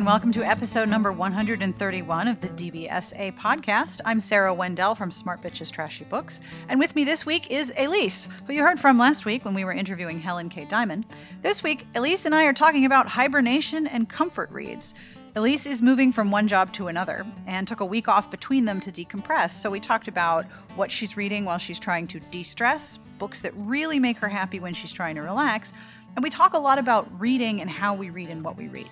and welcome to episode number 131 of the DBSA podcast. I'm Sarah Wendell from Smart Bitches Trashy Books, and with me this week is Elyse, who you heard from last week when we were interviewing HelenKay Dimon. This week, Elyse and I are talking about hibernation and comfort reads. Elyse is moving from one job to another and took a week off between them to decompress, so we talked about what she's reading while she's trying to de stress, books that really make her happy when she's trying to relax, and we talk a lot about reading and how we read and what we read.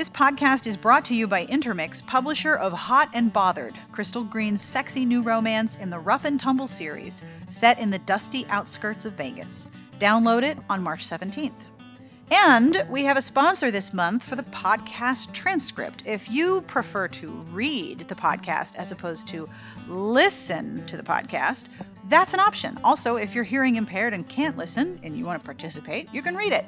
This podcast is brought to you by Intermix, publisher of Hot and Bothered, Crystal Green's sexy new romance in the Rough and Tumble series, set in the dusty outskirts of Vegas. Download it on March 17th. And we have a sponsor this month for the podcast transcript. If you prefer to read the podcast as opposed to listen to the podcast, that's an option. Also, if you're hearing impaired and can't listen and you want to participate, you can read it.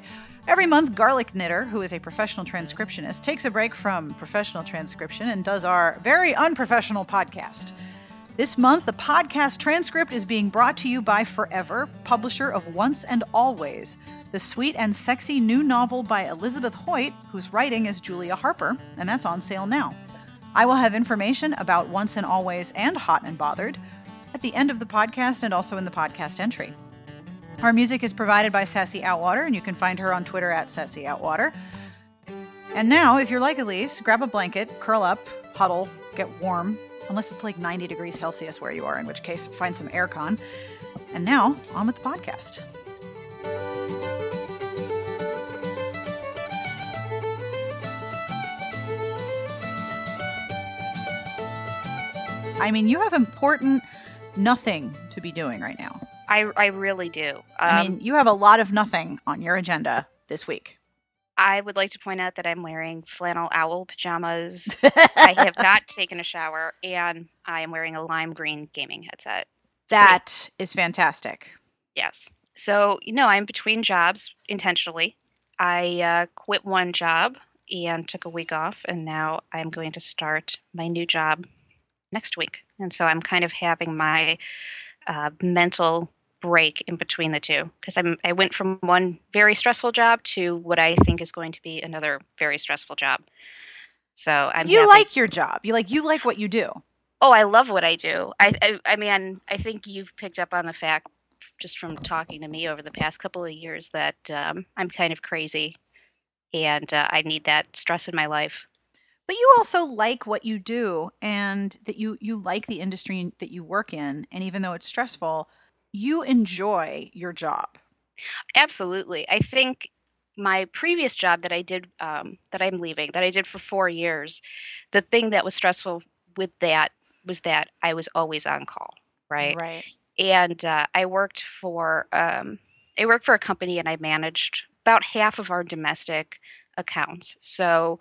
Every month, Garlic Knitter, who is a professional transcriptionist, takes a break from professional transcription and does our very unprofessional podcast. This month, the podcast transcript is being brought to you by Forever, publisher of Once and Always, the sweet and sexy new novel by Elizabeth Hoyt, whose writing is Julia Harper, and that's on sale now. I will have information about Once and Always and Hot and Bothered at the end of the podcast and also in the podcast entry. Our music is provided by Sassy Outwater, and you can find her on Twitter at Sassy Outwater. And now, if you're like Elyse, grab a blanket, curl up, huddle, get warm, unless it's like 90 degrees Celsius where you are, in which case, find some aircon. And now, on with the podcast. I mean, you have important nothing to be doing right now. I, I really do. Um, I mean, you have a lot of nothing on your agenda this week. I would like to point out that I'm wearing flannel owl pajamas. I have not taken a shower, and I am wearing a lime green gaming headset. That is fantastic. Yes. So, you know, I'm between jobs intentionally. I uh, quit one job and took a week off, and now I'm going to start my new job next week. And so I'm kind of having my uh, mental break in between the two because I'm I went from one very stressful job to what I think is going to be another very stressful job. So I'm You having- like your job. You like you like what you do. Oh, I love what I do. I, I I mean I think you've picked up on the fact just from talking to me over the past couple of years that um, I'm kind of crazy and uh, I need that stress in my life. But you also like what you do and that you you like the industry that you work in and even though it's stressful, you enjoy your job. Absolutely. I think my previous job that I did, um, that I'm leaving, that I did for four years, the thing that was stressful with that was that I was always on call, right? Right. And uh, I worked for, um, I worked for a company and I managed about half of our domestic accounts. So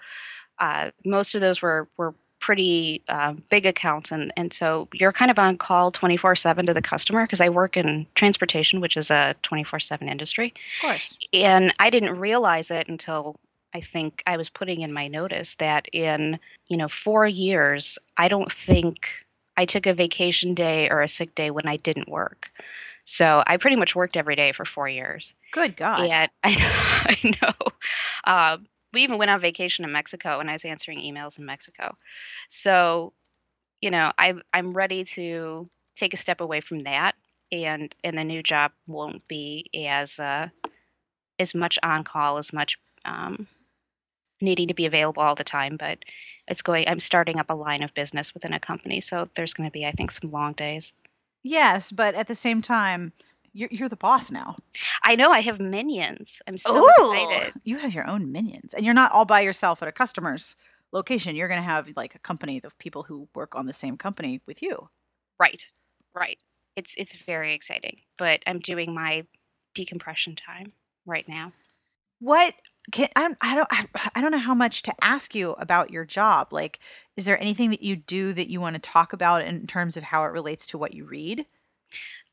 uh, most of those were were pretty uh, big accounts, and and so you're kind of on call 24 seven to the customer because I work in transportation, which is a 24 seven industry. Of course. and I didn't realize it until I think I was putting in my notice that in you know four years I don't think I took a vacation day or a sick day when I didn't work. So I pretty much worked every day for four years, Good God. and I, I know. Um, we even went on vacation in Mexico, and I was answering emails in Mexico. So, you know, I I'm ready to take a step away from that, and and the new job won't be as uh, as much on call, as much um, needing to be available all the time. But it's going. I'm starting up a line of business within a company, so there's going to be, I think, some long days. Yes, but at the same time, you're you're the boss now. I know I have minions. I'm so Ooh, excited. You have your own minions, and you're not all by yourself at a customer's location. You're going to have like a company of people who work on the same company with you. Right, right. It's it's very exciting, but I'm doing my decompression time right now. What can I, I don't I, I don't know how much to ask you about your job. Like, is there anything that you do that you want to talk about in terms of how it relates to what you read?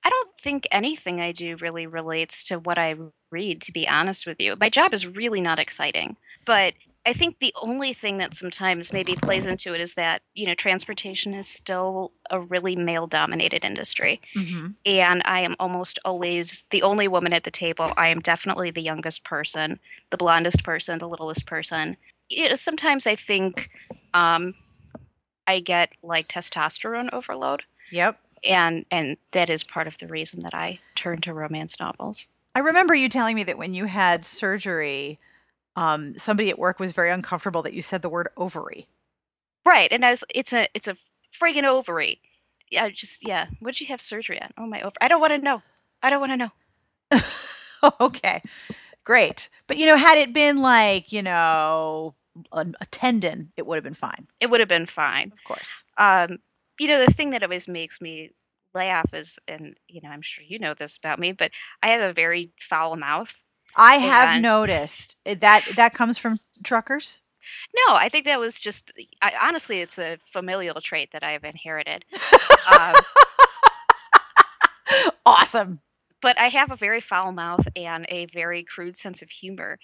I don't think anything I do really relates to what I read, to be honest with you. My job is really not exciting. But I think the only thing that sometimes maybe plays into it is that, you know, transportation is still a really male dominated industry. Mm-hmm. And I am almost always the only woman at the table. I am definitely the youngest person, the blondest person, the littlest person. you know, sometimes I think um, I get like testosterone overload. Yep. And and that is part of the reason that I turn to romance novels. I remember you telling me that when you had surgery, um, somebody at work was very uncomfortable that you said the word ovary. Right, and I was it's a it's a friggin' ovary. Yeah, just yeah. What did you have surgery on? Oh my ovary. I don't want to know. I don't want to know. okay, great. But you know, had it been like you know a, a tendon, it would have been fine. It would have been fine. Of course. Um, you know, the thing that always makes me laugh is, and you know, I'm sure you know this about me, but I have a very foul mouth. I have noticed eh, that that comes from truckers. No, I think that was just I, honestly, it's a familial trait that I have inherited. um, awesome. But I have a very foul mouth and a very crude sense of humor,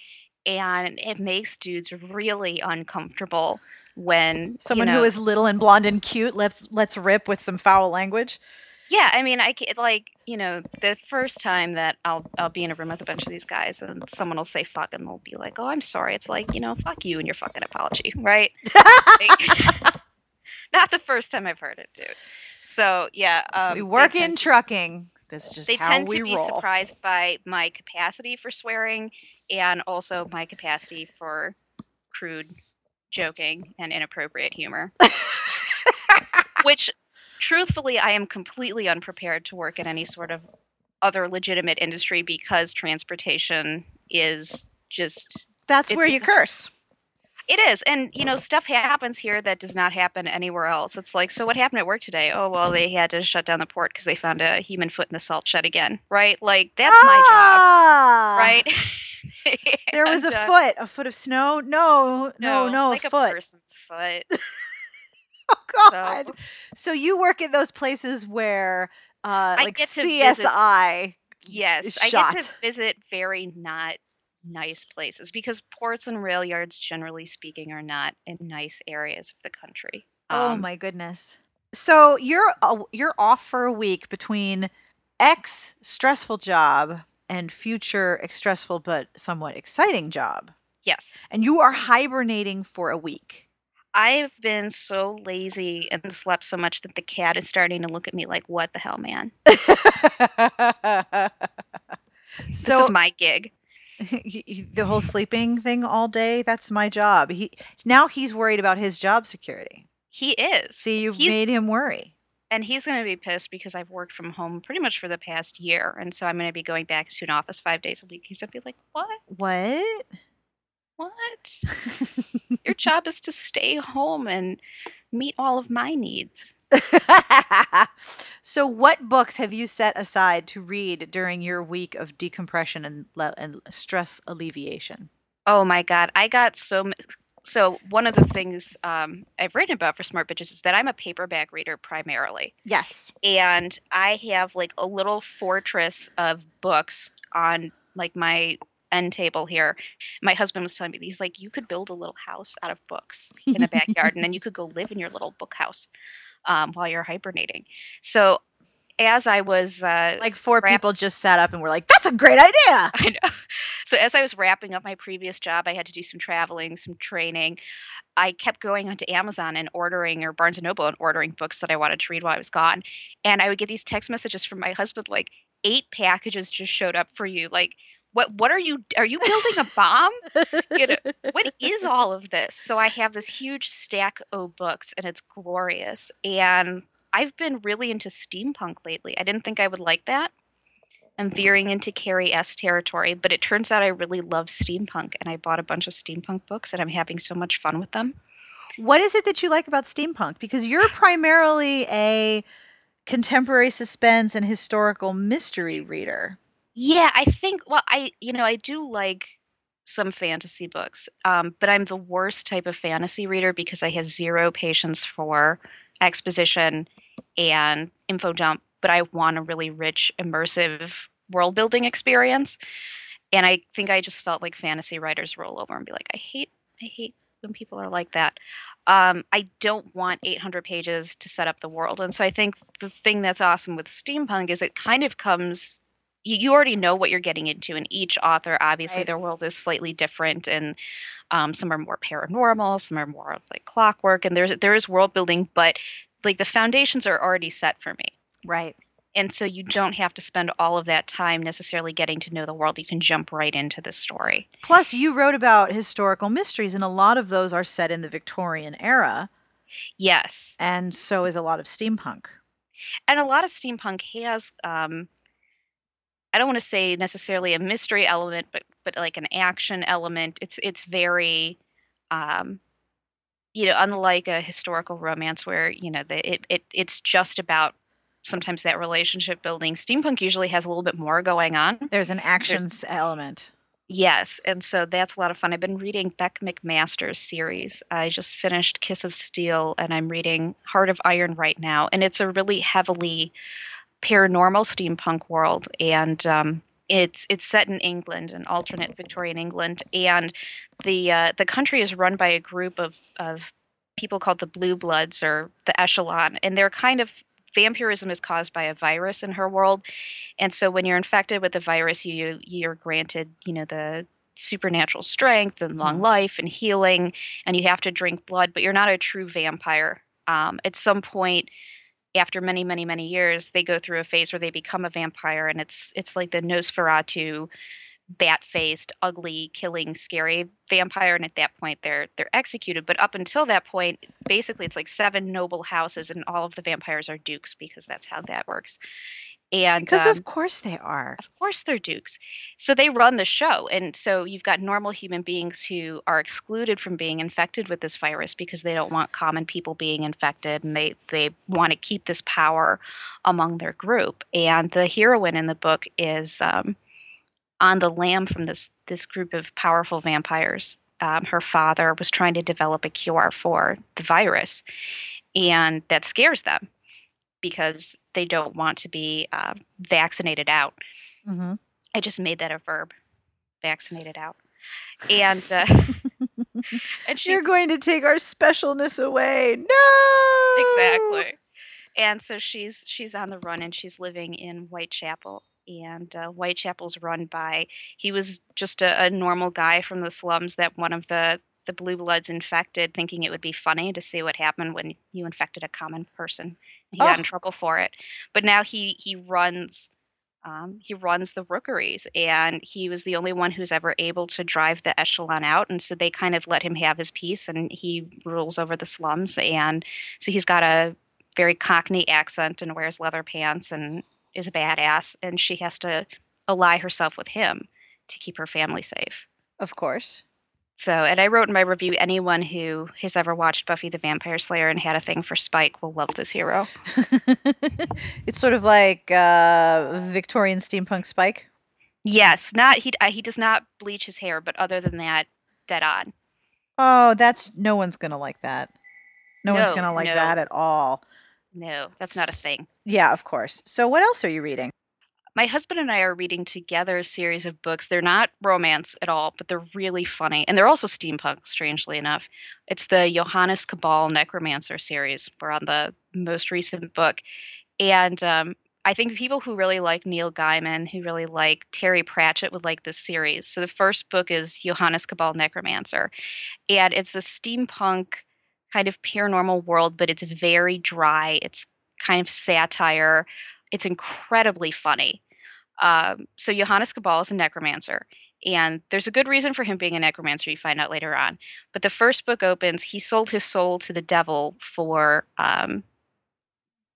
and it makes dudes really uncomfortable when someone you know, who is little and blonde and cute let's let's rip with some foul language. Yeah, I mean, I like you know the first time that I'll I'll be in a room with a bunch of these guys and someone will say fuck and they'll be like, oh, I'm sorry. It's like you know, fuck you and your fucking apology, right? like, not the first time I've heard it, dude. So yeah, um, we work in to, trucking. That's just they tend to be roll. surprised by my capacity for swearing and also my capacity for crude joking and inappropriate humor. Which truthfully, I am completely unprepared to work in any sort of other legitimate industry because transportation is just. That's where you curse. It is. And, you know, stuff happens here that does not happen anywhere else. It's like, so what happened at work today? Oh, well, they had to shut down the port because they found a human foot in the salt shed again, right? Like, that's ah, my job, ah! right? there was a uh, foot, a foot of snow. No, no, no, no like a foot. a person's foot. oh God! So, so, you work in those places where, uh, like CSI. Visit, yes, I get to visit very not nice places because ports and rail yards, generally speaking, are not in nice areas of the country. Oh um, oh my goodness! So you're uh, you're off for a week between X stressful job and future stressful but somewhat exciting job. Yes. And you are hibernating for a week. I've been so lazy and slept so much that the cat is starting to look at me like, what the hell, man? this is my gig. the whole sleeping thing all day, that's my job. He now he's worried about his job security. He is. See, you've he's, made him worry. And he's going to be pissed because I've worked from home pretty much for the past year. And so I'm going to be going back to an office five days a week. He's going to be like, what? What? What? Your job is to stay home and meet all of my needs. so, what books have you set aside to read during your week of decompression and, and stress alleviation? Oh my God. I got so so one of the things um, I've written about for Smart Bitches is that I'm a paperback reader primarily. Yes. And I have like a little fortress of books on like my end table here. My husband was telling me he's like, you could build a little house out of books in a backyard, and then you could go live in your little book house um, while you're hibernating. So as I was uh, like four wrap- people just sat up and were like, "That's a great idea." I know. So as I was wrapping up my previous job, I had to do some traveling, some training. I kept going onto Amazon and ordering or Barnes and Noble and ordering books that I wanted to read while I was gone. And I would get these text messages from my husband like, eight packages just showed up for you. Like, what what are you are you building a bomb? You know what is all of this? So i have this huge stack of books and it's glorious and i've been really into steampunk lately. I didn't think i would like that. I'm veering into carrie s territory but it turns out i really love steampunk and i bought a bunch of steampunk books and i'm having so much fun with them. What is it that you like about steampunk? Because you're primarily a contemporary suspense and historical mystery reader yeah, I think well, I you know, I do like some fantasy books. Um, but I'm the worst type of fantasy reader because I have zero patience for exposition and info dump, but I want a really rich, immersive world building experience. And I think I just felt like fantasy writers roll over and be like, I hate I hate when people are like that. Um, I don't want 800 pages to set up the world. And so I think the thing that's awesome with steampunk is it kind of comes you, you already know what you're getting into and each author obviously Right. their world is slightly different and um, some are more paranormal some are more like clockwork and there's there is world building but like the foundations are already set for me Right. and so you don't have to spend all of that time necessarily getting to know the world you can jump right into the story Plus, you wrote about historical mysteries, and a lot of those are set in the Victorian era, yes and so is a lot of steampunk. and a lot of steampunk has um i don't want to say necessarily a mystery element but but like an action element it's it's very um you know unlike a historical romance where you know the, it, it it's just about sometimes that relationship building steampunk usually has a little bit more going on There's an action element. Yes, and so that's a lot of fun. I've been reading Bec McMaster's series. I just finished Kiss of Steel, and I'm reading Heart of Iron right now, and it's a really heavily paranormal steampunk world, and um, it's it's set in England, an alternate Victorian England, and the uh, the country is run by a group of of people called the Blue Bloods or the Echelon, and they're kind of vampirism is caused by a virus in her world and so when you're infected with the virus, you you're granted, you know, the supernatural strength and long Mhm. life and healing, and you have to drink blood, but you're not a true vampire. Um, at some point, after many, many, many years, they go through a phase where they become a vampire, and it's it's like the Nosferatu, bat-faced, ugly, killing, scary vampire, and at that point, they're they're executed. But up until that point, basically, it's like seven noble houses, and all of the vampires are dukes because that's how that works. And Because um, of course they are. of course they're dukes. So they run the show. And so you've got normal human beings who are excluded from being infected with this virus because they don't want common people being infected and they, they want to keep this power among their group. And the heroine in the book is um, on the lam from this, this group of powerful vampires. Um, her father was trying to develop a cure for the virus, and that scares them because they don't want to be uh, vaccinated out. hmm I just made that a verb. Vaccinated out. And uh, and she's You're going to take our specialness away. No. exactly. And so she's she's on the run and she's living in Whitechapel. And uh, Whitechapel's run by he was just a, a normal guy from the slums that one of the the blue bloods infected, thinking it would be funny to see what happened when you infected a common person. He got Oh. in trouble for it. But now he he runs um, he runs the rookeries, and he was the only one who's ever able to drive the echelon out. And so they kind of let him have his piece, and he rules over the slums. And so he's got a very Cockney accent and wears leather pants and is a badass. And she has to ally herself with him to keep her family safe. Of course. So, and I wrote in my review anyone who has ever watched Buffy the Vampire Slayer and had a thing for Spike will love this hero. it's sort of like uh, Victorian steampunk Spike. Yes, not he. Uh, he does not bleach his hair, but other than that, dead on. Oh, that's no one's gonna like that. No, one's gonna like no. that at all. No, that's not a thing. Yeah, of course. So, what else are you reading? My husband and I are reading together a series of books. They're not romance at all, but they're really funny. And they're also steampunk, strangely enough. It's the Johannes Cabal Necromancer series. We're on the most recent book. And um, I think people who really like Neil Gaiman, who really like Terry Pratchett, would like this series. So the first book is Johannes Cabal Necromancer. And it's a steampunk kind of paranormal world, but it's very dry. It's kind of satire. It's incredibly funny. Um, so Johannes Cabal is a necromancer, and there's a good reason for him being a necromancer. You find out later on. But the first book opens. He sold his soul to the devil for um,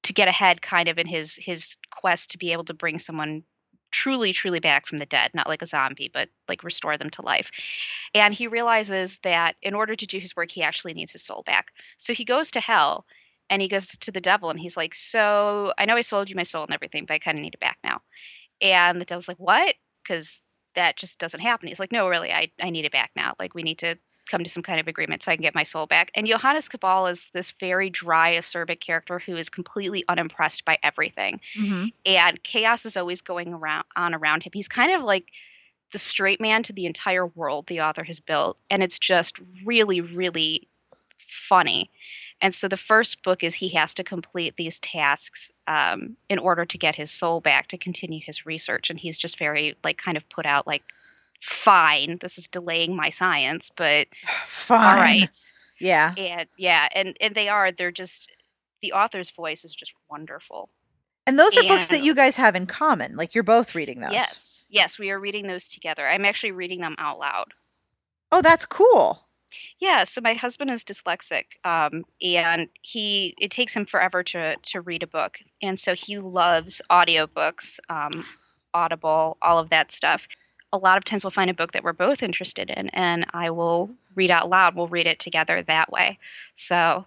to get ahead, kind of in his his quest to be able to bring someone truly, truly back from the dead, not like a zombie, but like restore them to life. And he realizes that in order to do his work, he actually needs his soul back. So he goes to hell and he goes to the devil and he's like, So I know I sold you my soul and everything, but I kind of need it back now. And the devil's like, What? Because that just doesn't happen. He's like, No, really, I, I need it back now. Like, we need to come to some kind of agreement so I can get my soul back. And Johannes Cabal is this very dry, acerbic character who is completely unimpressed by everything Mm-hmm. and chaos is always going around on around him. He's kind of like the straight man to the entire world the author has built, and it's just really, really funny. And so the first book is he has to complete these tasks um, in order to get his soul back to continue his research. And he's just very, like, kind of put out, like, fine, this is delaying my science, but Fine. all right. Yeah. And yeah, and, and they are, they're just, the author's voice is just wonderful. And those are books that you guys have in common. Like you're both reading those. Yes. Yes, we are reading those together. I'm actually reading them out loud. Oh, that's cool. Yeah, so my husband is dyslexic, um, and he it takes him forever to to read a book, and so he loves audiobooks, um, Audible, all of that stuff. A lot of times we'll find a book that we're both interested in, and I will read out loud. We'll read it together that way. So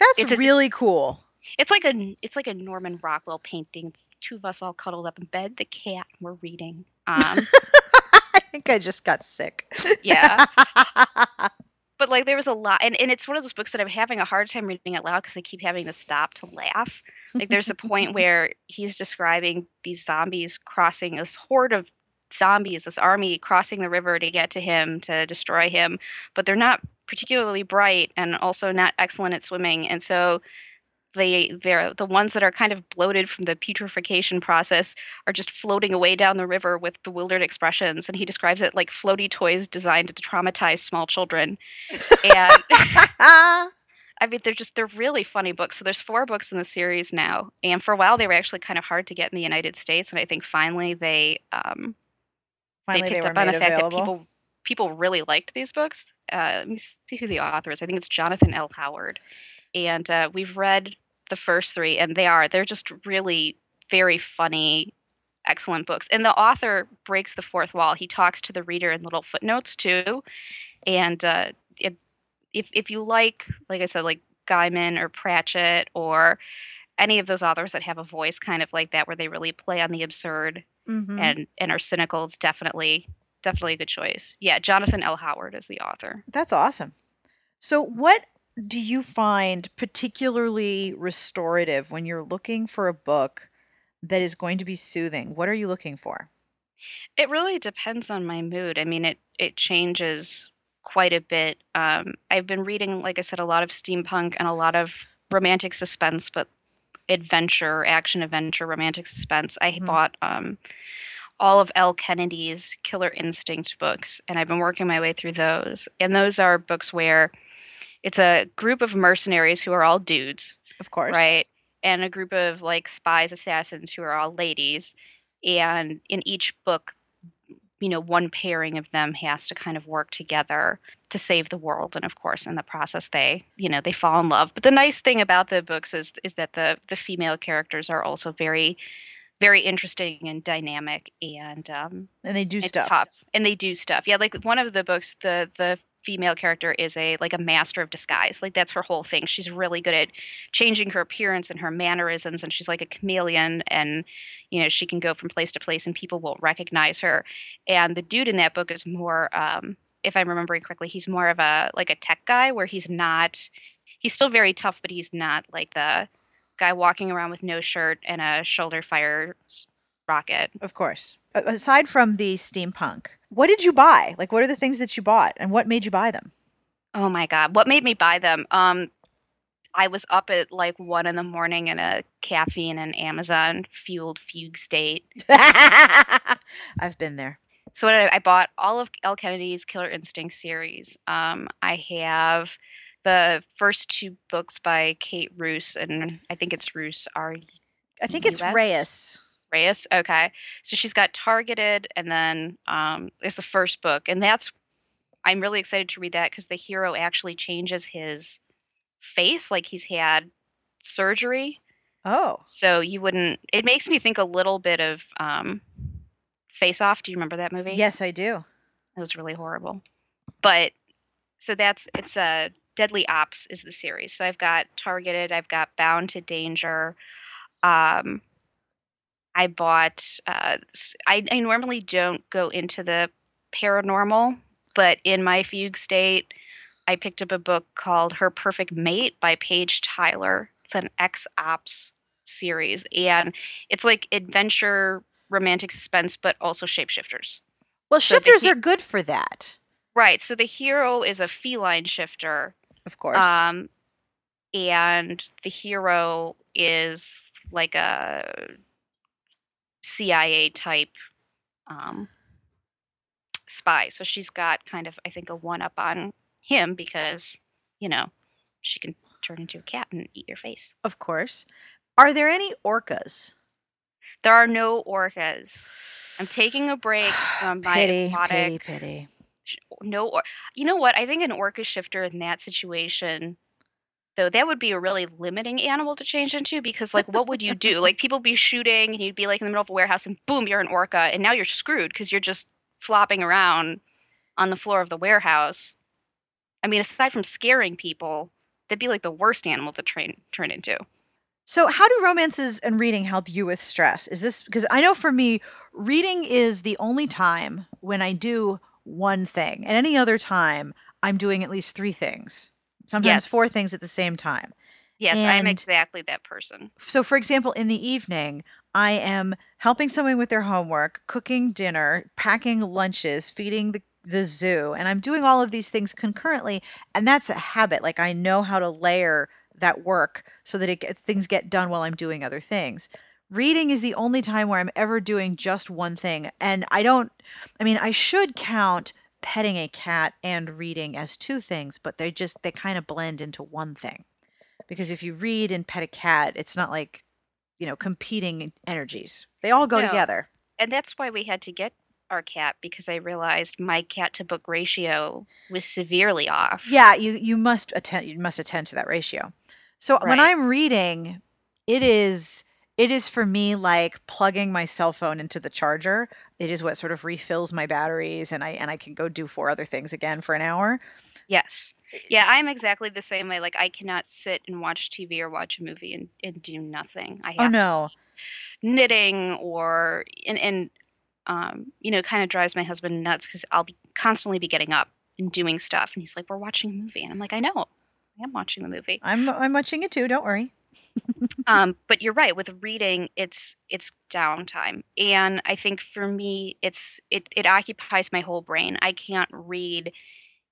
That's It's a- really cool. it's like a it's like a Norman Rockwell painting. It's two of us all cuddled up in bed, the cat, and we're reading. Um, I think I just got sick. yeah. but like there was a lot and, and it's one of those books that i'm having a hard time reading out loud because i keep having to stop to laugh. Like there's a point where he's describing these zombies crossing this horde of zombies this army crossing the river to get to him to destroy him but they're not particularly bright and also not excellent at swimming and so they they're the ones that are kind of bloated from the putrefaction process are just floating away down the river with bewildered expressions and he describes it like floaty toys designed to traumatize small children and i mean they're just they're really funny books so there's four books in the series now and for a while they were actually kind of hard to get in the united states and i think finally they um Finally, they picked were up on the fact available. that people people really liked these books. Uh, let me see who the author is. I think it's Jonathan L. Howard, and uh, we've read the first three, and they are they're just really very funny, excellent books. And the author breaks the fourth wall. He talks to the reader in little footnotes too, and uh, it, if if you like, like I said, like Gaiman or Pratchett or any of those authors that have a voice kind of like that, where they really play on the absurd Mhm. and and are cynical it's definitely definitely a good choice yeah jonathan l howard is the author That's awesome. So, what do you find particularly restorative when you're looking for a book that is going to be soothing? What are you looking for? it really depends on my mood i mean it it changes quite a bit um, i've been reading like i said a lot of steampunk and a lot of romantic suspense but adventure action adventure romantic suspense i Mhm. bought um, all of elle kennedy's killer instinct books and i've been working my way through those and those are books where it's a group of mercenaries who are all dudes Of course. right? And a group of like spies, assassins who are all ladies. And in each book, you know, one pairing of them has to kind of work together to save the world. And of course, in the process, they, you know, they fall in love. But the nice thing about the books is is that the the female characters are also very, very interesting and dynamic and um, And they do and stuff. tough and they do stuff yeah like one of the books the the female character is a like a master of disguise like that's her whole thing. She's really good at changing her appearance and her mannerisms and she's like a chameleon and you know she can go from place to place and people won't recognize her. And the dude in that book is more um if i'm remembering correctly he's more of a like a tech guy where he's not he's still very tough but he's not like the guy walking around with no shirt and a shoulder fire rocket. Of course. Aside from the steampunk, what did you buy? Like, what are the things that you bought, and what made you buy them? Oh my god, what made me buy them? Um I was up at like one in the morning in a caffeine and Amazon fueled fugue state. I've been there. So what I, I bought all of Elle Kennedy's Killer Instinct series. Um, I have the first two books by Kate Roos, and I think it's Roos R. I think it's? Reyes. Reyes. Okay, so she's got Targeted, and then um, is the first book, and that's I'm really excited to read that because the hero actually changes his face, like he's had surgery. Oh, So you wouldn't. It makes me think a little bit of um, Face Off. Do you remember that movie? yes, I do. it was really horrible. But so that's it's a Deadly Ops is the series. So I've got Targeted. I've got Bound to Danger. Um, I bought. Uh, I, I normally don't go into the paranormal, but in my fugue state, I picked up a book called Her Perfect Mate by Paige Tyler. It's an ex ops series, and it's like adventure, romantic suspense, but also shapeshifters. Well, So shifters he- are good for that, Right. So the hero is a feline shifter, of course. um, and the hero is like a CIA type um, spy. So she's got kind of, I think, a one up on him because, you know, she can turn into a cat and eat your face. Of course. Are there any orcas? There are no orcas. I'm taking a break from my pity, aquatic. pity, pity. No, or you know what? I think an orca shifter in that situation, though, that would be a really limiting animal to change into because, like, what would you do? Like, people be shooting, and you'd be like in the middle of a warehouse, and boom, you're an orca, and now you're screwed because you're just flopping around on the floor of the warehouse. I mean, aside from scaring people, that'd be like the worst animal to train turn into. So, how do romances and reading help you with stress? Is this because I know for me, reading is the only time when I do one thing, and any other time, I'm doing at least three things, sometimes four things at the same time. Yes, I'm exactly that person. so, for example, in the evening, I am helping someone with their homework, cooking dinner, packing lunches, feeding the, the zoo, and I'm doing all of these things concurrently. And that's a habit. Like, I know how to layer that work so that it things get done while I'm doing other things. Reading is the only time where I'm ever doing just one thing. And I don't, I mean, I should count petting a cat and reading as two things, but they just, they kind of blend into one thing because if you read and pet a cat, it's not like, you know, competing energies. They all go No, together. and that's why we had to get our cat because I realized my cat to book ratio was severely off. Yeah, you you must attend you must attend to that ratio. So when I'm reading, it is it is for me like plugging my cell phone into the charger. It is what sort of refills my batteries and I and I can go do four other things again for an hour. Yes. Yeah, I'm exactly the same way. Like I cannot sit and watch TV or watch a movie and, and do nothing. I Oh have to no. knitting or and and um, you know, kind of drives my husband nuts because I'll be constantly be getting up and doing stuff, and he's like, "We're watching a movie," and I'm like, "I know, I am watching the movie." I'm I'm watching it too, don't worry. Um, but you're right. With reading, it's it's downtime, and I think for me, it's it it occupies my whole brain. I can't read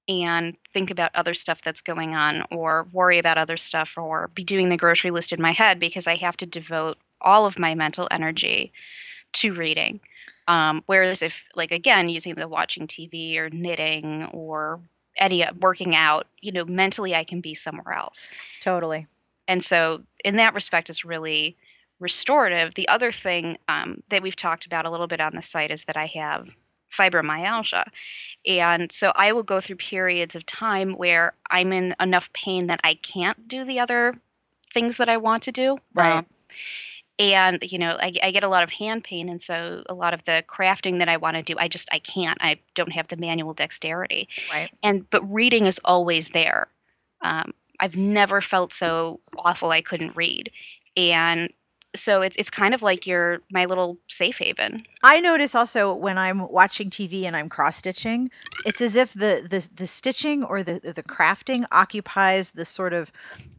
and think about other stuff that's going on, or worry about other stuff, or be doing the grocery list in my head because I have to devote all of my mental energy to reading. Um, whereas if, like, again, using the watching TV or knitting or any working out, you know, mentally I can be somewhere else. Totally. And so, in that respect, it's really restorative. The other thing um, that we've talked about a little bit on the site is that I have fibromyalgia. And so, I will go through periods of time where I'm in enough pain that I can't do the other things that I want to do. Right. Um, and you know I, I get a lot of hand pain and so a lot of the crafting that i want to do i just i can't i don't have the manual dexterity Right. and but reading is always there um, i've never felt so awful i couldn't read and so it's, it's kind of like your my little safe haven I notice also when I'm watching TV and I'm cross stitching, it's as if the, the the stitching or the the crafting occupies the sort of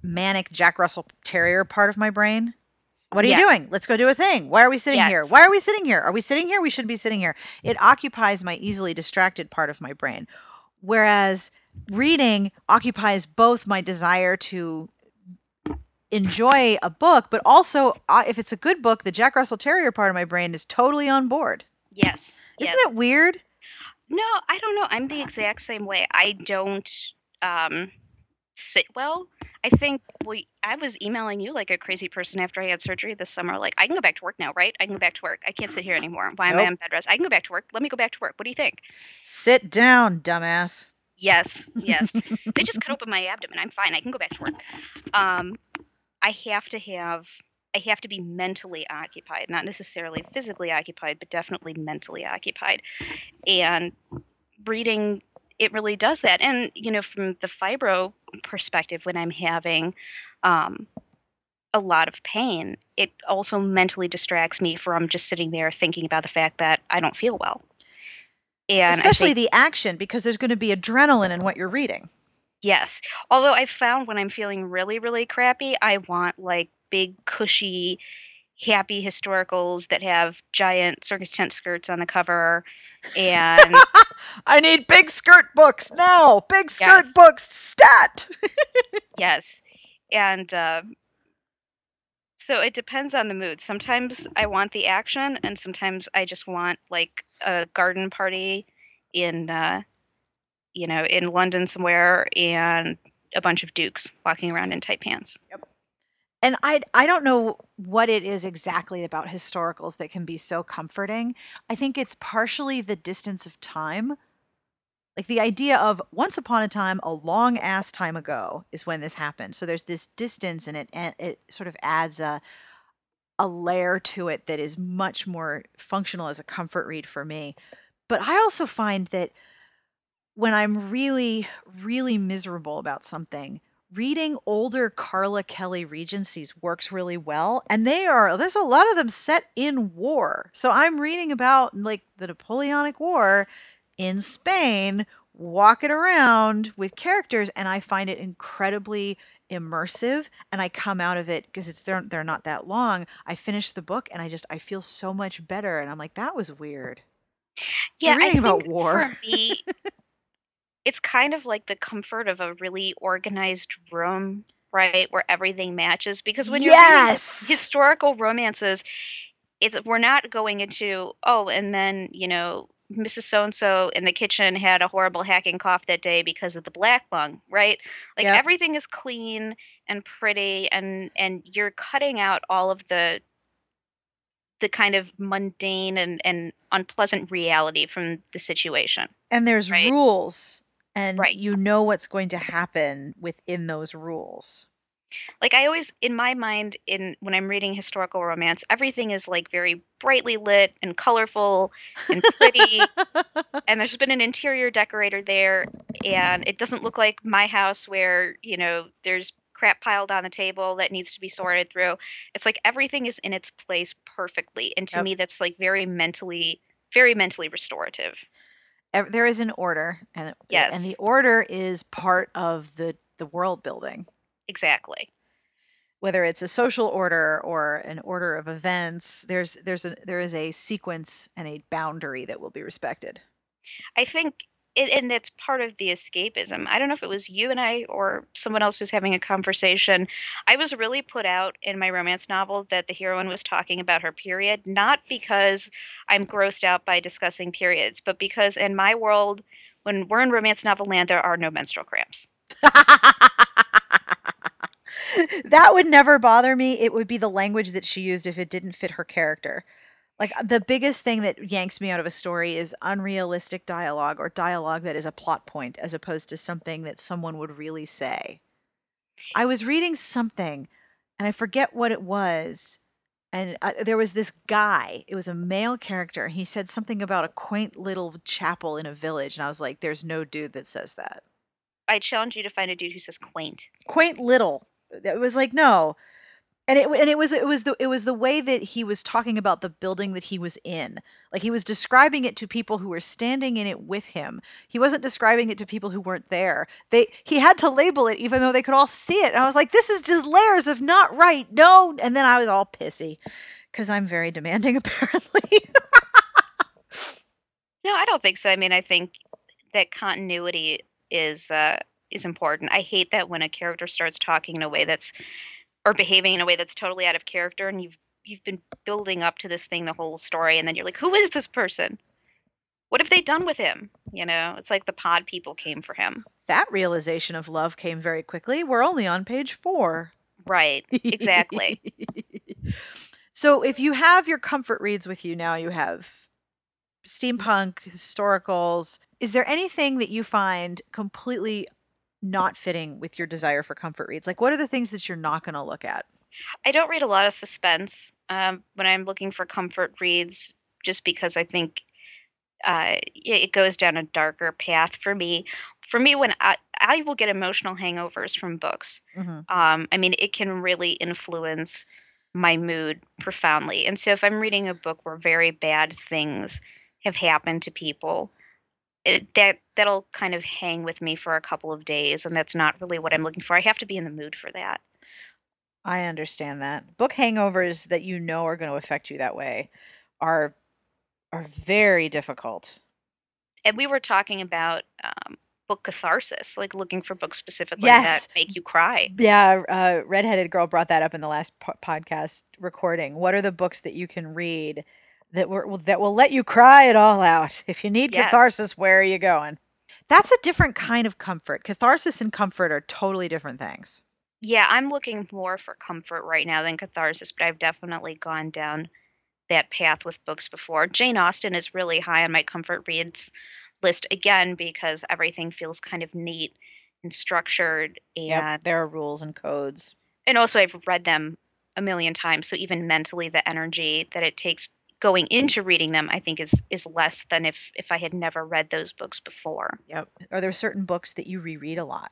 manic Jack Russell Terrier part of my brain. What are you doing? Let's go do a thing. Why are we sitting here? Why are we sitting here? Are we sitting here? We shouldn't be sitting here. It occupies my easily distracted part of my brain. Whereas reading occupies both my desire to enjoy a book, but also uh, if it's a good book, the Jack Russell Terrier part of my brain is totally on board. yes Isn't yes. it weird? no i don't know. I'm the exact same way. I don't um sit well. I think we i was emailing you like a crazy person after i had surgery this summer like i can go back to work now right? I can go back to work. I can't sit here anymore. Why am i Nope. on bed rest? I can go back to work. Let me go back to work. What do you think? Sit down, dumbass. Yes yes. They just cut open my abdomen. I'm fine. I can go back to work. Um i have to have i have to be mentally occupied not necessarily physically occupied but definitely mentally occupied. And reading it really does that. And you know from the fibro perspective when i'm having um a lot of pain it also mentally distracts me from just sitting there thinking about the fact that i don't feel well and Especially think the action, because there's going to be adrenaline in what you're reading. Yes. Although I've found when I'm feeling really, really crappy, I want like big, cushy, happy historicals that have giant circus tent skirts on the cover. And I need big skirt books now. Big skirt yes, books, stat. yes. and uh, so it depends on the mood. Sometimes I want the action, and sometimes I just want like a garden party in, uh, you know, in London somewhere, and a bunch of dukes walking around in tight pants. Yep. And I I don't know what it is exactly about historicals that can be so comforting. I think it's partially the distance of time. Like the idea of once upon a time, a long ass time ago, is when this happened. So there's this distance, and it and it sort of adds a a layer to it that is much more functional as a comfort read for me. But I also find that when I'm really, really miserable about something, reading older Carla Kelly Regencies works really well. And they are, there's a lot of them set in war. So I'm reading about like the Napoleonic War in Spain, walking around with characters, and I find it incredibly immersive and I come out of it because it's they're they're not that long. I finish the book and I just I feel so much better and I'm like that was weird. Yeah, You're reading I about war. for me, it's kind of like the comfort of a really organized room, right, where everything matches. Because when you're reading historical romances, it's we're not going into oh, and then you know Mrs. So and So in the kitchen had a horrible hacking cough that day because of the black lung, right? Like Yep. everything is clean and pretty, and and you're cutting out all of the the kind of mundane and, and unpleasant reality from the situation. And there's Right. rules and Right. you know what's going to happen within those rules. Like I always in my mind in when I'm reading historical romance, everything is like very brightly lit and colorful and pretty and there's been an interior decorator there and it doesn't look like my house where, you know, there's crap piled on the table that needs to be sorted through. It's like everything is in its place perfectly. And to Yep. me that's like very mentally very mentally restorative. There is an order and yes. and the order is part of the the world building. Exactly. Whether it's a social order or an order of events, there's there's a there is a sequence and a boundary that will be respected. I think it, and it's part of the escapism. I don't know if it was you and I or someone else who's having a conversation. I was really put out in my romance novel that the heroine was talking about her period, not because I'm grossed out by discussing periods, but because in my world, when we're in romance novel land, there are no menstrual cramps. that would never bother me. It would be the language that she used if it didn't fit her character. Like uh, the biggest thing that yanks me out of a story is unrealistic dialogue or dialogue that is a plot point as opposed to something that someone would really say. I was reading something and I forget what it was. And uh, there was this guy, it was a male character, and he said something about a quaint little chapel in a village. And I was like, there's no dude that says that. I challenge you to find a dude who says quaint. quaint little. It was like no, and it and it was it was the it was the way that he was talking about the building that he was in. Like he was describing it to people who were standing in it with him. He wasn't describing it to people who weren't there. They he had to label it even though they could all see it. And I was like, this is just layers of not right. No, and then I was all pissy because I'm very demanding apparently. No, I don't think so. I mean, I think that continuity is uh, is important. I hate that when a character starts talking in a way that's or behaving in a way that's totally out of character, and you've you've been building up to this thing the whole story, and then you're like, who is this person? What have they done with him? You know, it's like the pod people came for him. that realization of love came very quickly. We're only on page four. Right. Exactly. so if you have your comfort reads with you now, you have steampunk, historicals. Is there anything that you find completely not fitting with your desire for comfort reads? Like, what are the things that you're not going to look at? I don't read a lot of suspense um, when I'm looking for comfort reads, just because I think uh, it goes down a darker path for me. For me, when I I will get emotional hangovers from books. hmm Um, I mean, it can really influence my mood profoundly. And so, if I'm reading a book where very bad things have happened to people, it, that that'll kind of hang with me for a couple of days, and that's not really what I'm looking for. I have to be in the mood for that. I understand that. Book hangovers that you know are going to affect you that way are are very difficult. and we were talking about um, book catharsis, like looking for books specifically Yes. that make you cry. Yeah, uh, redheaded girl brought that up in the last po- podcast recording. What are the books that you can read that were that will let you cry it all out? If you need Yes. catharsis, where are you going? That's a different kind of comfort. Catharsis and comfort are totally different things. Yeah, I'm looking more for comfort right now than catharsis, but I've definitely gone down that path with books before. Jane Austen is really high on my comfort reads list again because everything feels kind of neat and structured and Yep, there are rules and codes. and also I've read them a million times, so even mentally the energy that it takes going into reading them I think is is less than if if I had never read those books before. Yep. Are there certain books that you reread a lot?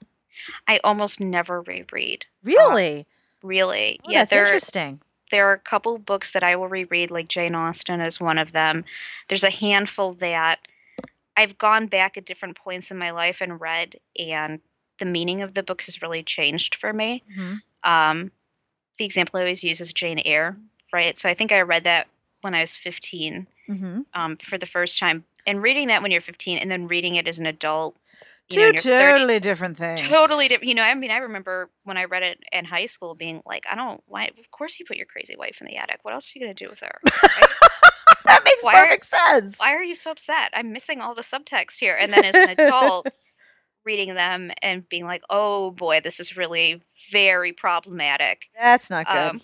I almost never reread. Really? Really. Oh, yeah, that's there interesting. there are a couple books that I will reread, like Jane Austen is one of them. There's a handful that I've gone back at different points in my life and read, and the meaning of the book has really changed for me. Mhm. Um, the example I always use is Jane Eyre, right? So I think I read that when I was 15 hmm um, for the first time. And reading that when you're 15 and then reading it as an adult, Two in 30s, totally different things. totally different. You know, I mean, I remember when I read it in high school being like, I don't, why, of course you put your crazy wife in the attic. What else are you going to do with her? Right? that makes Why are- perfect sense. why are you so upset? I'm missing all the subtext here. And then as an adult, reading them and being like, oh boy, this is really very problematic. That's not good. Um,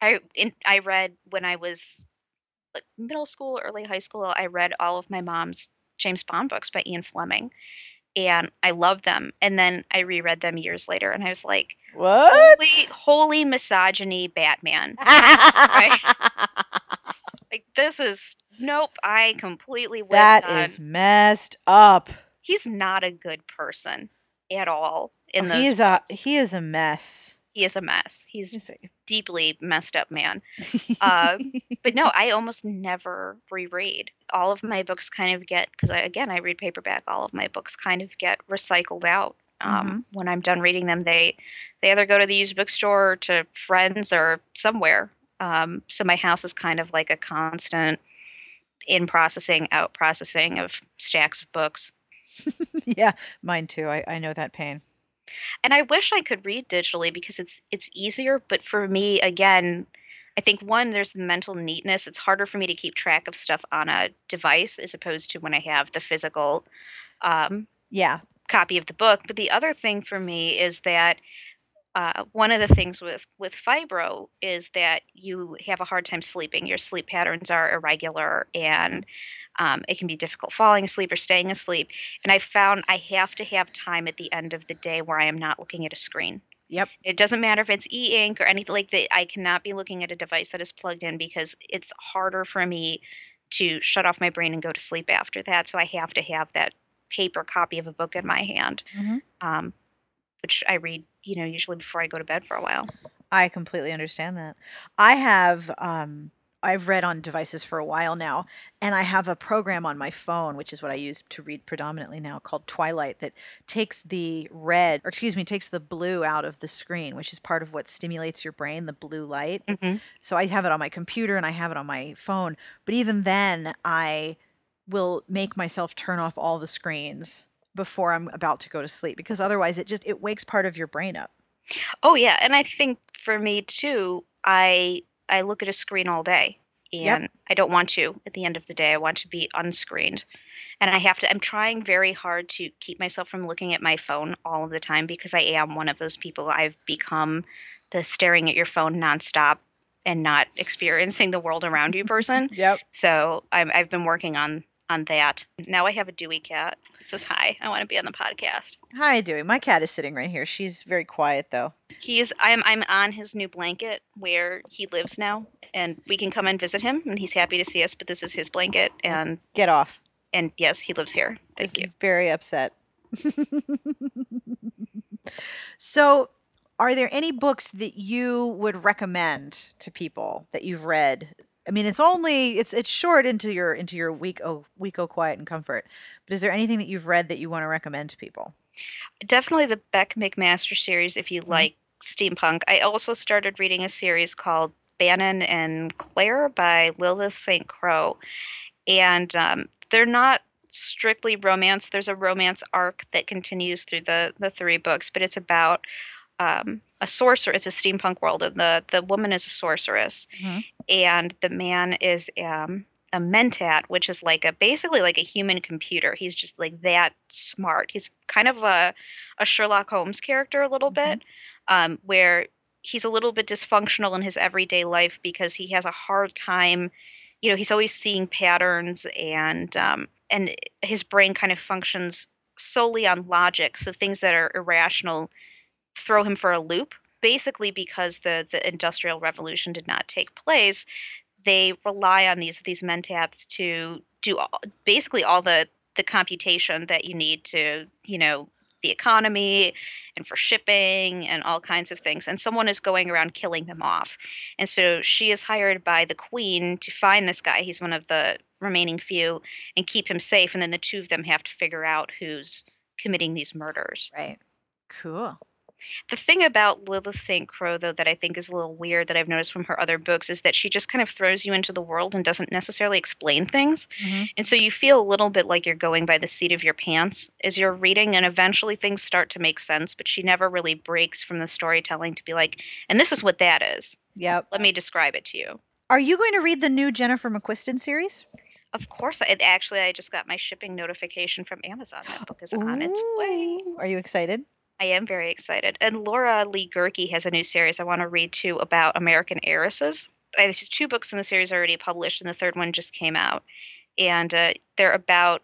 I in, I read when I was like middle school, early high school. I read all of my mom's James Bond books by Ian Fleming, and I loved them. And then I reread them years later, and I was like, what? holy, holy misogyny, Batman! Like this is nope. I completely that on. is messed up. He's not a good person at all. In those he is a he is a mess. He is a mess. He's deeply messed up man. Uh, But no, I almost never reread. All of my books kind of get because I, again I read paperback. All of my books kind of get recycled out. Um, When I'm done reading them, they they either go to the used bookstore or to friends or somewhere. Um, so my house is kind of like a constant in processing, out processing of stacks of books. yeah, mine too. I, I know that pain. And I wish I could read digitally because it's it's easier. But for me, again, I think one there's the mental neatness. It's harder for me to keep track of stuff on a device as opposed to when I have the physical um, Yeah. copy of the book. But the other thing for me is that uh, one of the things with with fibro is that you have a hard time sleeping. Your sleep patterns are irregular, and um, it can be difficult falling asleep or staying asleep. And I found I have to have time at the end of the day where I am not looking at a screen. Yep. It doesn't matter if it's e-ink or anything like that. I cannot be looking at a device that is plugged in because it's harder for me to shut off my brain and go to sleep after that. So I have to have that paper copy of a book in my hand, Mhm. um, which I read, you know, usually before I go to bed for a while. I completely understand that. I have um I've read on devices for a while now, and I have a program on my phone, which is what I use to read predominantly now, called Twilight, that takes the red, or excuse me, takes the blue out of the screen, which is part of what stimulates your brain, the blue light. Mm-hmm. So I have it on my computer and I have it on my phone. But even then, I will make myself turn off all the screens before I'm about to go to sleep because otherwise it just it wakes part of your brain up. Oh yeah, and I think for me too, I I look at a screen all day, Yep. and I don't want to. At the end of the day, I want to be unscreened, and I have to. I'm trying very hard to keep myself from looking at my phone all of the time because I am one of those people. I've become the staring at your phone nonstop and not experiencing the world around you person. Yep. So I'm, I've been working on on that. Now I have a Dewey cat. He says hi. I want to be on the podcast. Hi, Dewey. My cat is sitting right here. She's very quiet though. He's I'm I'm on his new blanket where he lives now, and we can come and visit him, and he's happy to see us. But this is his blanket, and Get off. and yes, he lives here. Thank This you. is very upset. so, are there any books that you would recommend to people that you've read? I mean, it's only it's it's short into your into your week oh week oh quiet and comfort. But is there anything that you've read that you want to recommend to people? Definitely the Bec McMaster series if you Mm-hmm. like steampunk. I also started reading a series called Bannon and Clare by Lilith Saintcrow, and um, they're not strictly romance. There's a romance arc that continues through the the three books, but it's about um, a sorcerer. It's a steampunk world, and the the woman is a sorceress, Mhm. and the man is um, a mentat, which is like a basically like a human computer. He's just like that smart. He's kind of a a Sherlock Holmes character a little bit, um, where he's a little bit dysfunctional in his everyday life because he has a hard time. You know, he's always seeing patterns, and um, and his brain kind of functions solely on logic. So things that are irrational throw him for a loop. Basically, because the the Industrial Revolution did not take place, they rely on these these mentats to do all, basically all the the computation that you need to you know the economy and for shipping and all kinds of things and someone is going around killing them off and so she is hired by the queen to find this guy he's one of the remaining few and keep him safe and then the two of them have to figure out who's committing these murders Right. Cool. The thing about Lilith Saintcrow, though, that I think is a little weird that I've noticed from her other books is that she just kind of throws you into the world and doesn't necessarily explain things. Mhm. And so you feel a little bit like you're going by the seat of your pants as you're reading, and eventually things start to make sense, but she never really breaks from the storytelling to be like, and this is what that is. Yep. Let me describe it to you. Are you going to read the new Jennifer McQuiston series? Of course, I, actually, I just got my shipping notification from Amazon. That book is on its way. Are you excited? I am very excited. And Laura Lee Guhrke has a new series I want to read too about American heiresses. There's two books in the series already published, and the third one just came out. And uh, they're about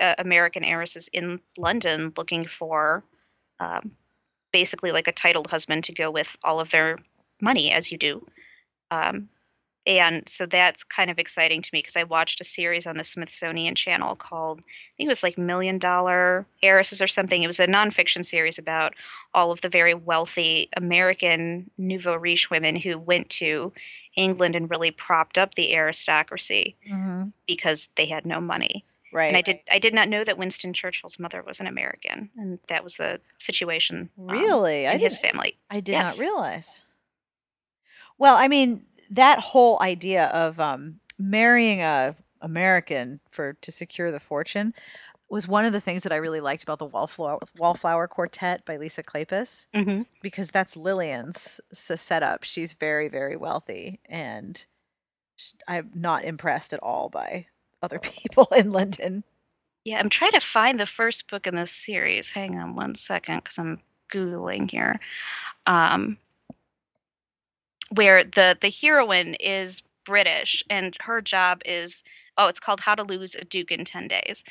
uh, American heiresses in London looking for um, basically like a titled husband to go with all of their money, as you do. Um, and so that's kind of exciting to me because I watched a series on the Smithsonian Channel called, I think it was like Million Dollar Heiresses or something. It was a nonfiction series about all of the very wealthy American nouveau riche women who went to England and really propped up the aristocracy Mm-hmm. because they had no money. Right. And I did I did not know that Winston Churchill's mother was an American, and that was the situation um, Really? I his family. I did Yes. not realize. Well, I mean, that whole idea of um, marrying a American for to secure the fortune was one of the things that I really liked about the Wallflower Wallflower Quartet by Lisa Kleypas hmm because that's Lillian's setup. She's very very wealthy and I'm not impressed at all by other people in London. Yeah, I'm trying to find the first book in this series. Hang on one second because I'm googling here. Um, where the the heroine is British and her job is oh, it's called How to Lose a Duke in Ten Days,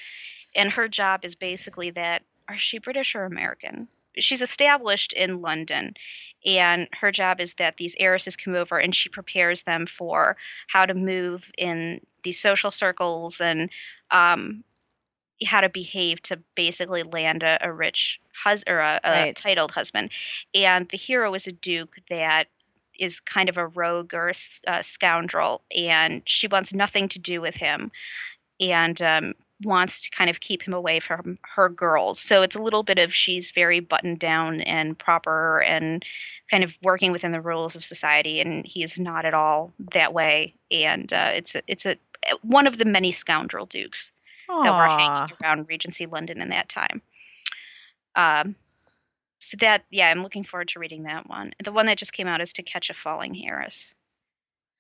and her job is basically that. Are she British or American? She's established in London, and her job is that these heiresses come over and she prepares them for how to move in these social circles and um, how to behave to basically land a, a rich hus or a, a Right. titled husband. And the hero is a duke that is kind of a rogue or a uh, scoundrel, and she wants nothing to do with him, and um, wants to kind of keep him away from her girls. So it's a little bit of she's very buttoned down and proper and kind of working within the rules of society, and he's not at all that way. And uh, it's a, it's a one of the many scoundrel dukes that were hanging around Regency London in that time. Um, so that yeah, I'm looking forward to reading that one. The one that just came out is To Catch a Falling Heiress.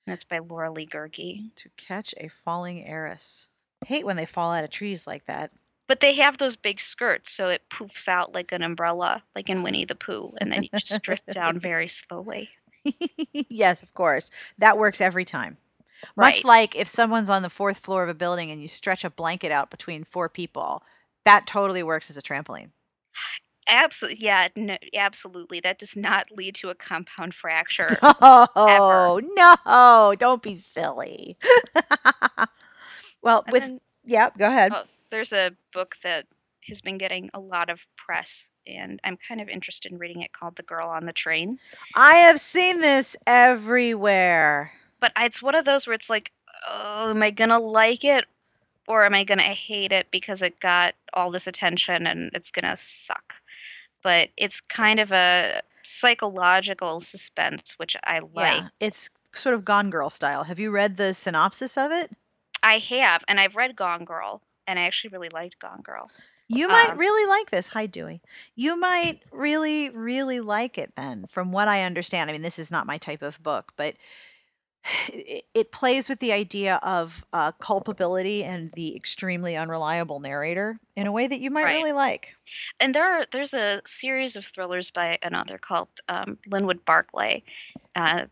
And that's by Laura Lee Guhrke. To catch a falling heiress. Hate when they fall out of trees like that. But they have those big skirts, so it poofs out like an umbrella, like in Winnie the Pooh, and then you just drift down very slowly. yes, of course. That works every time. Right. Much like if someone's on the fourth floor of a building and you stretch a blanket out between four people, that totally works as a trampoline. Absolutely, yeah, no, absolutely. That does not lead to a compound fracture. Oh, no, don't be silly. well, And with then- yeah, go ahead. Oh, there's a book that has been getting a lot of press, and I'm kind of interested in reading it called The Girl on the Train. I have seen this everywhere. But it's one of those where it's like, oh, am I going to like it or am I going to hate it because it got all this attention and it's going to suck? But it's kind of a psychological suspense, which I like. Yeah, it's sort of Gone Girl style. Have you read the synopsis of it? I have, and I've read Gone Girl. and I actually really liked Gone Girl. You might Um, really like this. Hi, Dewey. You might really, really like it then, from what I understand. I mean, this is not my type of book, but it, plays with the idea of uh, culpability and the extremely unreliable narrator in a way that you might Right. really like. and there are, there's a series of thrillers by an author called um, Linwood Barclay. Uh,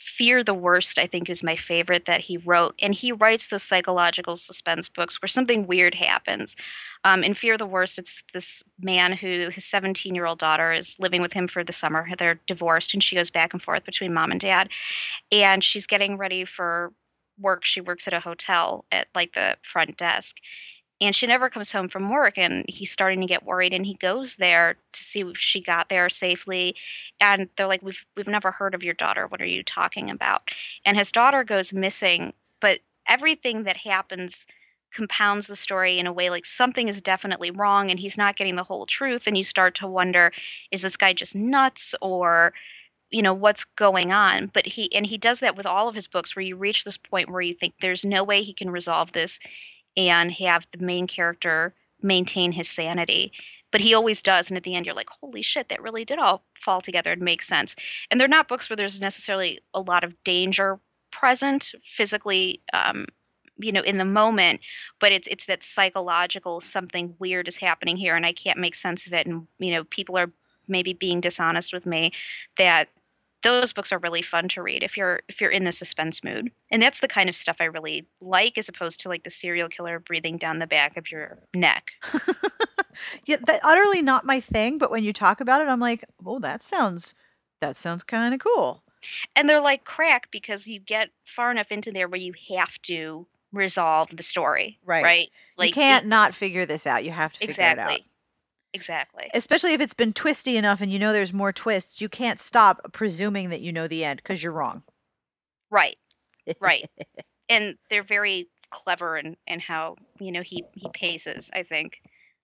Fear the Worst, I think, is my favorite that he wrote. And he writes those psychological suspense books where something weird happens. Um, in Fear the Worst, it's this man who his 17 year old daughter is living with him for the summer. They're divorced, and she goes back and forth between mom and dad. And she's getting ready for work. She works at a hotel at like the front desk. And she never comes home from work, and he's starting to get worried. And he goes there to see if she got there safely. And they're like, "We've we've never heard of your daughter. What are you talking about?" And his daughter goes missing, but everything that happens compounds the story in a way like something is definitely wrong, and he's not getting the whole truth. And you start to wonder, is this guy just nuts, or you know what's going on but he and he does that with all of his books where you reach this point where you think there's no way he can resolve this and have the main character maintain his sanity. But he always does and at the end you're like holy shit that really did all fall together and make sense. And they're not books where there's necessarily a lot of danger present physically um, you know in the moment but it's it's that psychological something weird is happening here and i can't make sense of it and you know people are maybe being dishonest with me that those books are really fun to read if you're if you're in the suspense mood and that's the kind of stuff i really like as opposed to like the serial killer breathing down the back of your neck yeah, that utterly not my thing, but when you talk about it, I'm like, oh, that sounds that sounds kind of cool. and they're like crack because you get far enough into there where you have to resolve the story Right. right like you can't not figure this out. You have to figure it out. exactly exactly Especially if it's been twisty enough and you know there's more twists, you can't stop presuming that you know the end because you're wrong. right Right. and they're very clever in, in how you know he he paces i think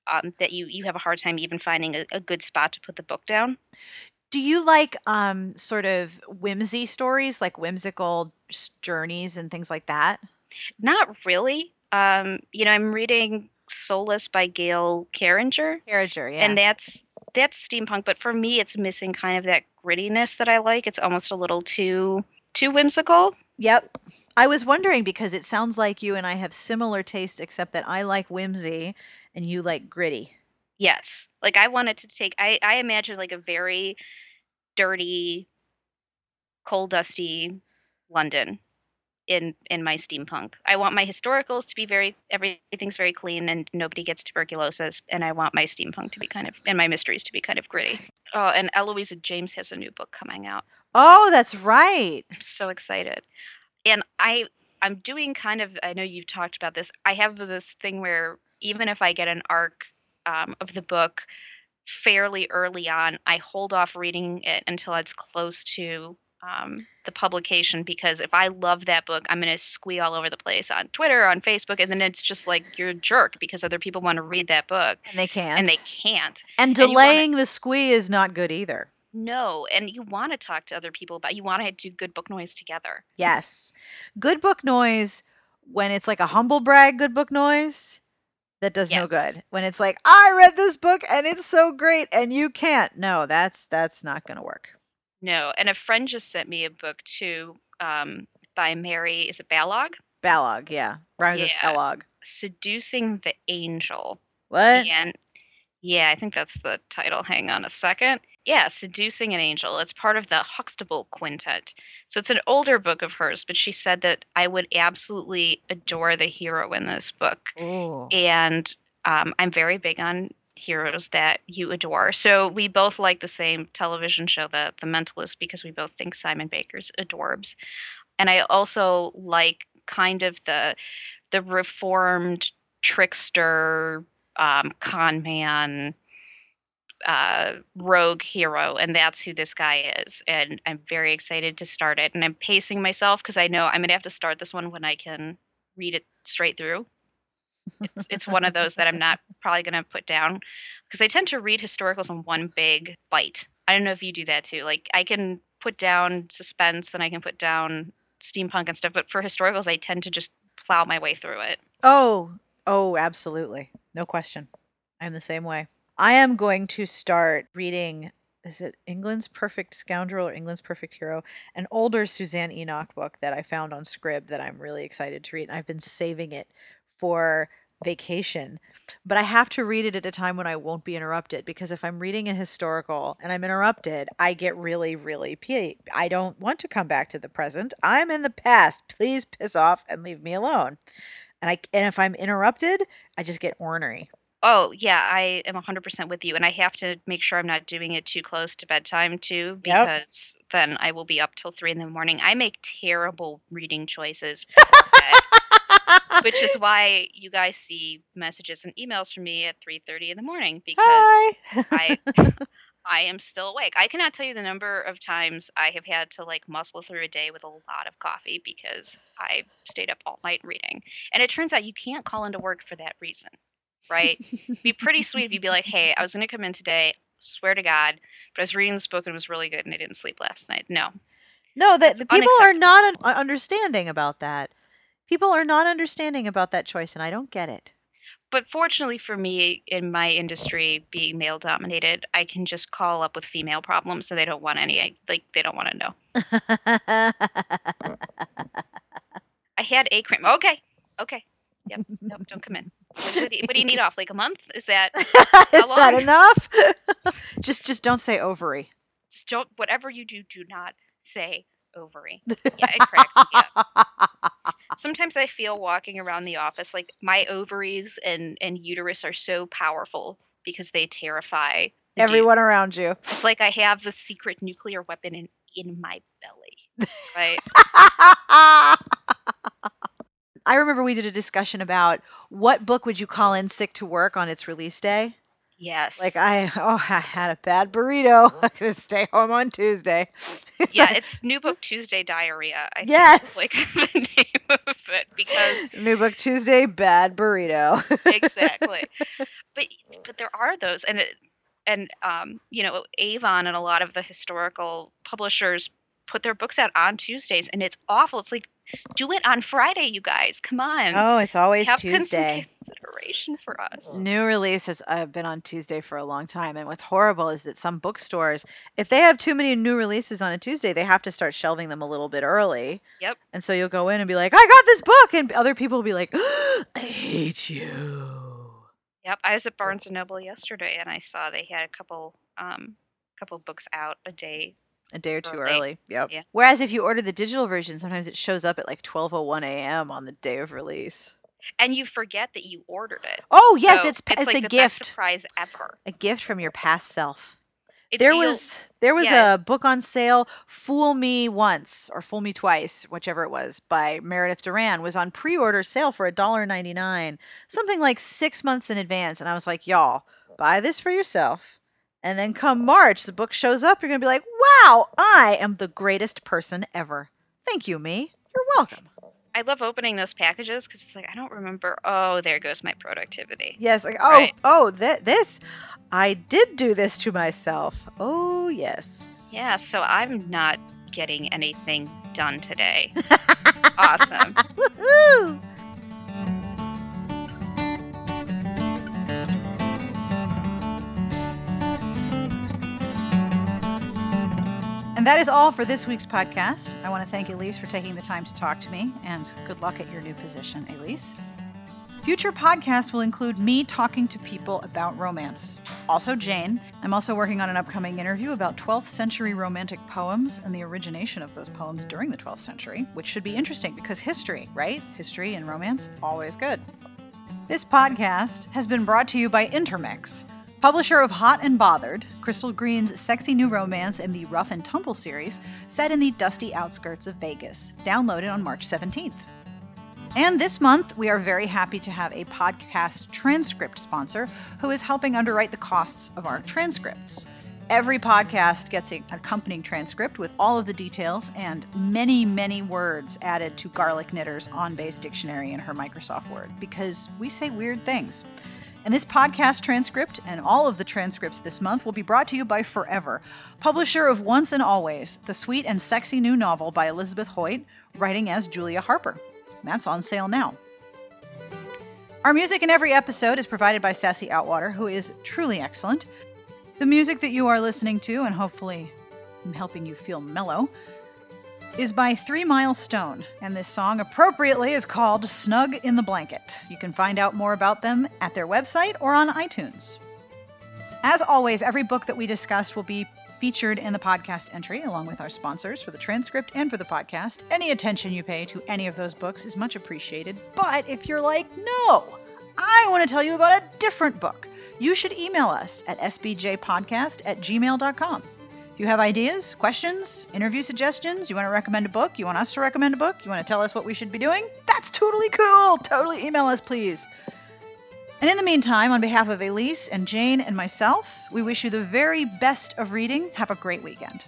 um, that you you have a hard time even finding a, a good spot to put the book down Do you like um sort of whimsy stories, like whimsical journeys and things like that? not really um, you know i'm reading soulless by gail Carriger Carriger, yeah. and that's that's steampunk but for me it's missing kind of that grittiness that i like it's almost a little too too whimsical Yep. I was wondering because it sounds like you and I have similar tastes, except that I like whimsy and you like gritty. Yes. Like I wanted to take I I imagine like a very dirty coal dusty London in in my steampunk. I want my historicals to be very everything's very clean and nobody gets tuberculosis and I want my steampunk to be kind of and my mysteries to be kind of gritty. Oh, and Eloisa James has a new book coming out. Oh, that's right. I'm so excited. And I I'm doing kind of I know you've talked about this. I have this thing where even if I get an arc um, of the book fairly early on, I hold off reading it until it's close to um, the publication because if I love that book, I'm going to squee all over the place on Twitter, on Facebook, and then it's just like you're a jerk because other people want to read that book And they can't. and they can't. And and you wanna- delaying the squee is not good either. No, and you want to talk to other people about. You want to do good book noise together. Yes. Good book noise when it's like a humble brag good book noise, that does no good. When it's like, I read this book and it's so great and you can't. No, that's that's not gonna work. No, and a friend just sent me a book too um, by Mary. Is it Balogh? Balogh, yeah. Rhymes with Yeah. Seducing the Angel. What? And yeah, I think that's the title. Hang on a second. Yeah, Seducing an Angel. It's part of the Huxtable Quintet. So it's an older book of hers, but she said that I would absolutely adore the hero in this book. Ooh. and um, I'm very big on heroes that you adore. So we both like the same television show, The The Mentalist, because we both think Simon Baker's adorbs, and I also like kind of the the reformed trickster, um, con man. Uh, rogue hero, and that's who this guy is. And I'm very excited to start it. And I'm pacing myself because I know I'm gonna have to start this one when I can read it straight through it's it's one of those that I'm not probably going to put down because I tend to read historicals in one big bite. I don't know if you do that too. Like I can put down suspense and I can put down steampunk and stuff, but for historicals, I tend to just plow my way through it. Oh, Oh, absolutely. No question. I'm the same way. I am going to start reading is it England's Perfect Scoundrel or England's Perfect Hero? An older Suzanne Enoch book that I found on Scribd that I'm really excited to read. And I've been saving it for vacation. But I have to read it at a time when I won't be interrupted because if I'm reading a historical and I'm interrupted, I get really, really i don't want to come back to the present. I'm in the past. Please piss off and leave me alone. And I and if I'm interrupted, I just get ornery. Oh, yeah, I am 100% with you, and I have to make sure I'm not doing it too close to bedtime too, Yep. because then I will be up till three in the morning. I make terrible reading choices which is why you guys see messages and emails from me at 3:30 in the morning because I I am still awake. I cannot tell you the number of times I have had to like muscle through a day with a lot of coffee because I stayed up all night reading. And it turns out you can't call into work for that reason, right? be pretty sweet if you'd be like, "Hey, I was going to come in today, swear to God, but I was reading this book and it was really good and I didn't sleep last night." No. No, that the people are not uh, understanding about that. People are not understanding about that choice, and I don't get it. But fortunately for me in my industry being male dominated, I can just call up with female problems so they don't want any like they don't want to know. I had a cream. Okay. Okay. Yep. Nope. Don't come in. What, what do you, what do you need off? Like a month? Is that Is that enough? just, just don't say ovary. just don't? Whatever you do, do not say ovary. Yeah, it cracks me up. Sometimes I feel walking around the office like my ovaries and and uterus are so powerful because they terrify Everyone dudes. around you. It's like I have the secret nuclear weapon in in my belly. Right? I remember we did a discussion about what book would you call in sick to work on its release day. Yes. Like I, oh, I had a bad burrito. I'm gonna stay home on Tuesday. Yeah, like, it's New Book Tuesday diarrhea. I Yes. think is like the name of it because New Book Tuesday, bad burrito. exactly. But but there are those, and it, and um, you know, Avon and a lot of the historical publishers put their books out on Tuesdays, and it's awful. It's like do it on Friday, you guys. Come on, oh, it's always have con- some Tuesday. consideration for us. New releases have been on Tuesday for a long time, and what's horrible is that some bookstores, if they have too many new releases on a Tuesday, they have to start shelving them a little bit early. Yep. And so you'll go in and be like, "I got this book," and other people will be like, "I hate you." Yep, I was at Barnes and Noble yesterday, and I saw they had a couple um couple books out a day. A day or two Early. early. Yep. Yeah. Whereas if you order the digital version, sometimes it shows up at like 12:01 a.m. on the day of release. And you forget that you ordered it. Oh yes, So it's it's like a the gift. best surprise ever. A gift from your past self. It's there was there was yeah. a book on sale, Fool Me Once or Fool Me Twice, whichever it was, by Meredith Duran, was on pre-order sale for $1.99, something like six months in advance. And I was like, y'all, buy this for yourself. And then come March, the book shows up, you're gonna be like, wow, I am the greatest person ever. Thank you, me. You're welcome. I love opening those packages because it's like I don't remember. Oh, there goes my productivity. Yes, like oh Right. oh th- this, I did do this to myself. Oh yes. Yeah, so I'm not getting anything done today. awesome. Woohoo! That is all for this week's podcast. I want to thank Elyse for taking the time to talk to me, and good luck at your new position, Elyse. Future podcasts will include me talking to people about romance. Also, Jane. I'm also working on an upcoming interview about 12th century romantic poems and the origination of those poems during the 12th century, which should be interesting because history, right? History and romance, always good. This podcast has been brought to you by Intermix, publisher of Hot and Bothered, Crystal Green's sexy new romance in the Rough and Tumble series, set in the dusty outskirts of Vegas. Downloaded on March 17th. And this month, we are very happy to have a podcast transcript sponsor who is helping underwrite the costs of our transcripts. Every podcast gets an accompanying transcript with all of the details and many, many words added to Garlic Knitter's on base dictionary in her Microsoft Word because we say weird things. And this podcast transcript and all of the transcripts this month will be brought to you by Forever, publisher of Once and Always, the sweet and sexy new novel by Elizabeth Hoyt, writing as Julia Harper. That's on sale now. Our music in every episode is provided by Sassy Outwater, who is truly excellent. The music that you are listening to, and hopefully helping you feel mellow, is by Three Mile Stone, and this song appropriately is called Snug in the Blanket. You can find out more about them at their website or on iTunes. As always, every book that we discussed will be featured in the podcast entry, along with our sponsors for the transcript and for the podcast. Any attention you pay to any of those books is much appreciated. But if you're like, no, I want to tell you about a different book, you should email us at sbjpodcast at gmail.com. You have ideas, questions, interview suggestions, you want to recommend a book, you want us to recommend a book, you want to tell us what we should be doing, that's totally cool. Totally email us, please. And in the meantime, on behalf of Elyse and Jane and myself, we wish you the very best of reading. Have a great weekend.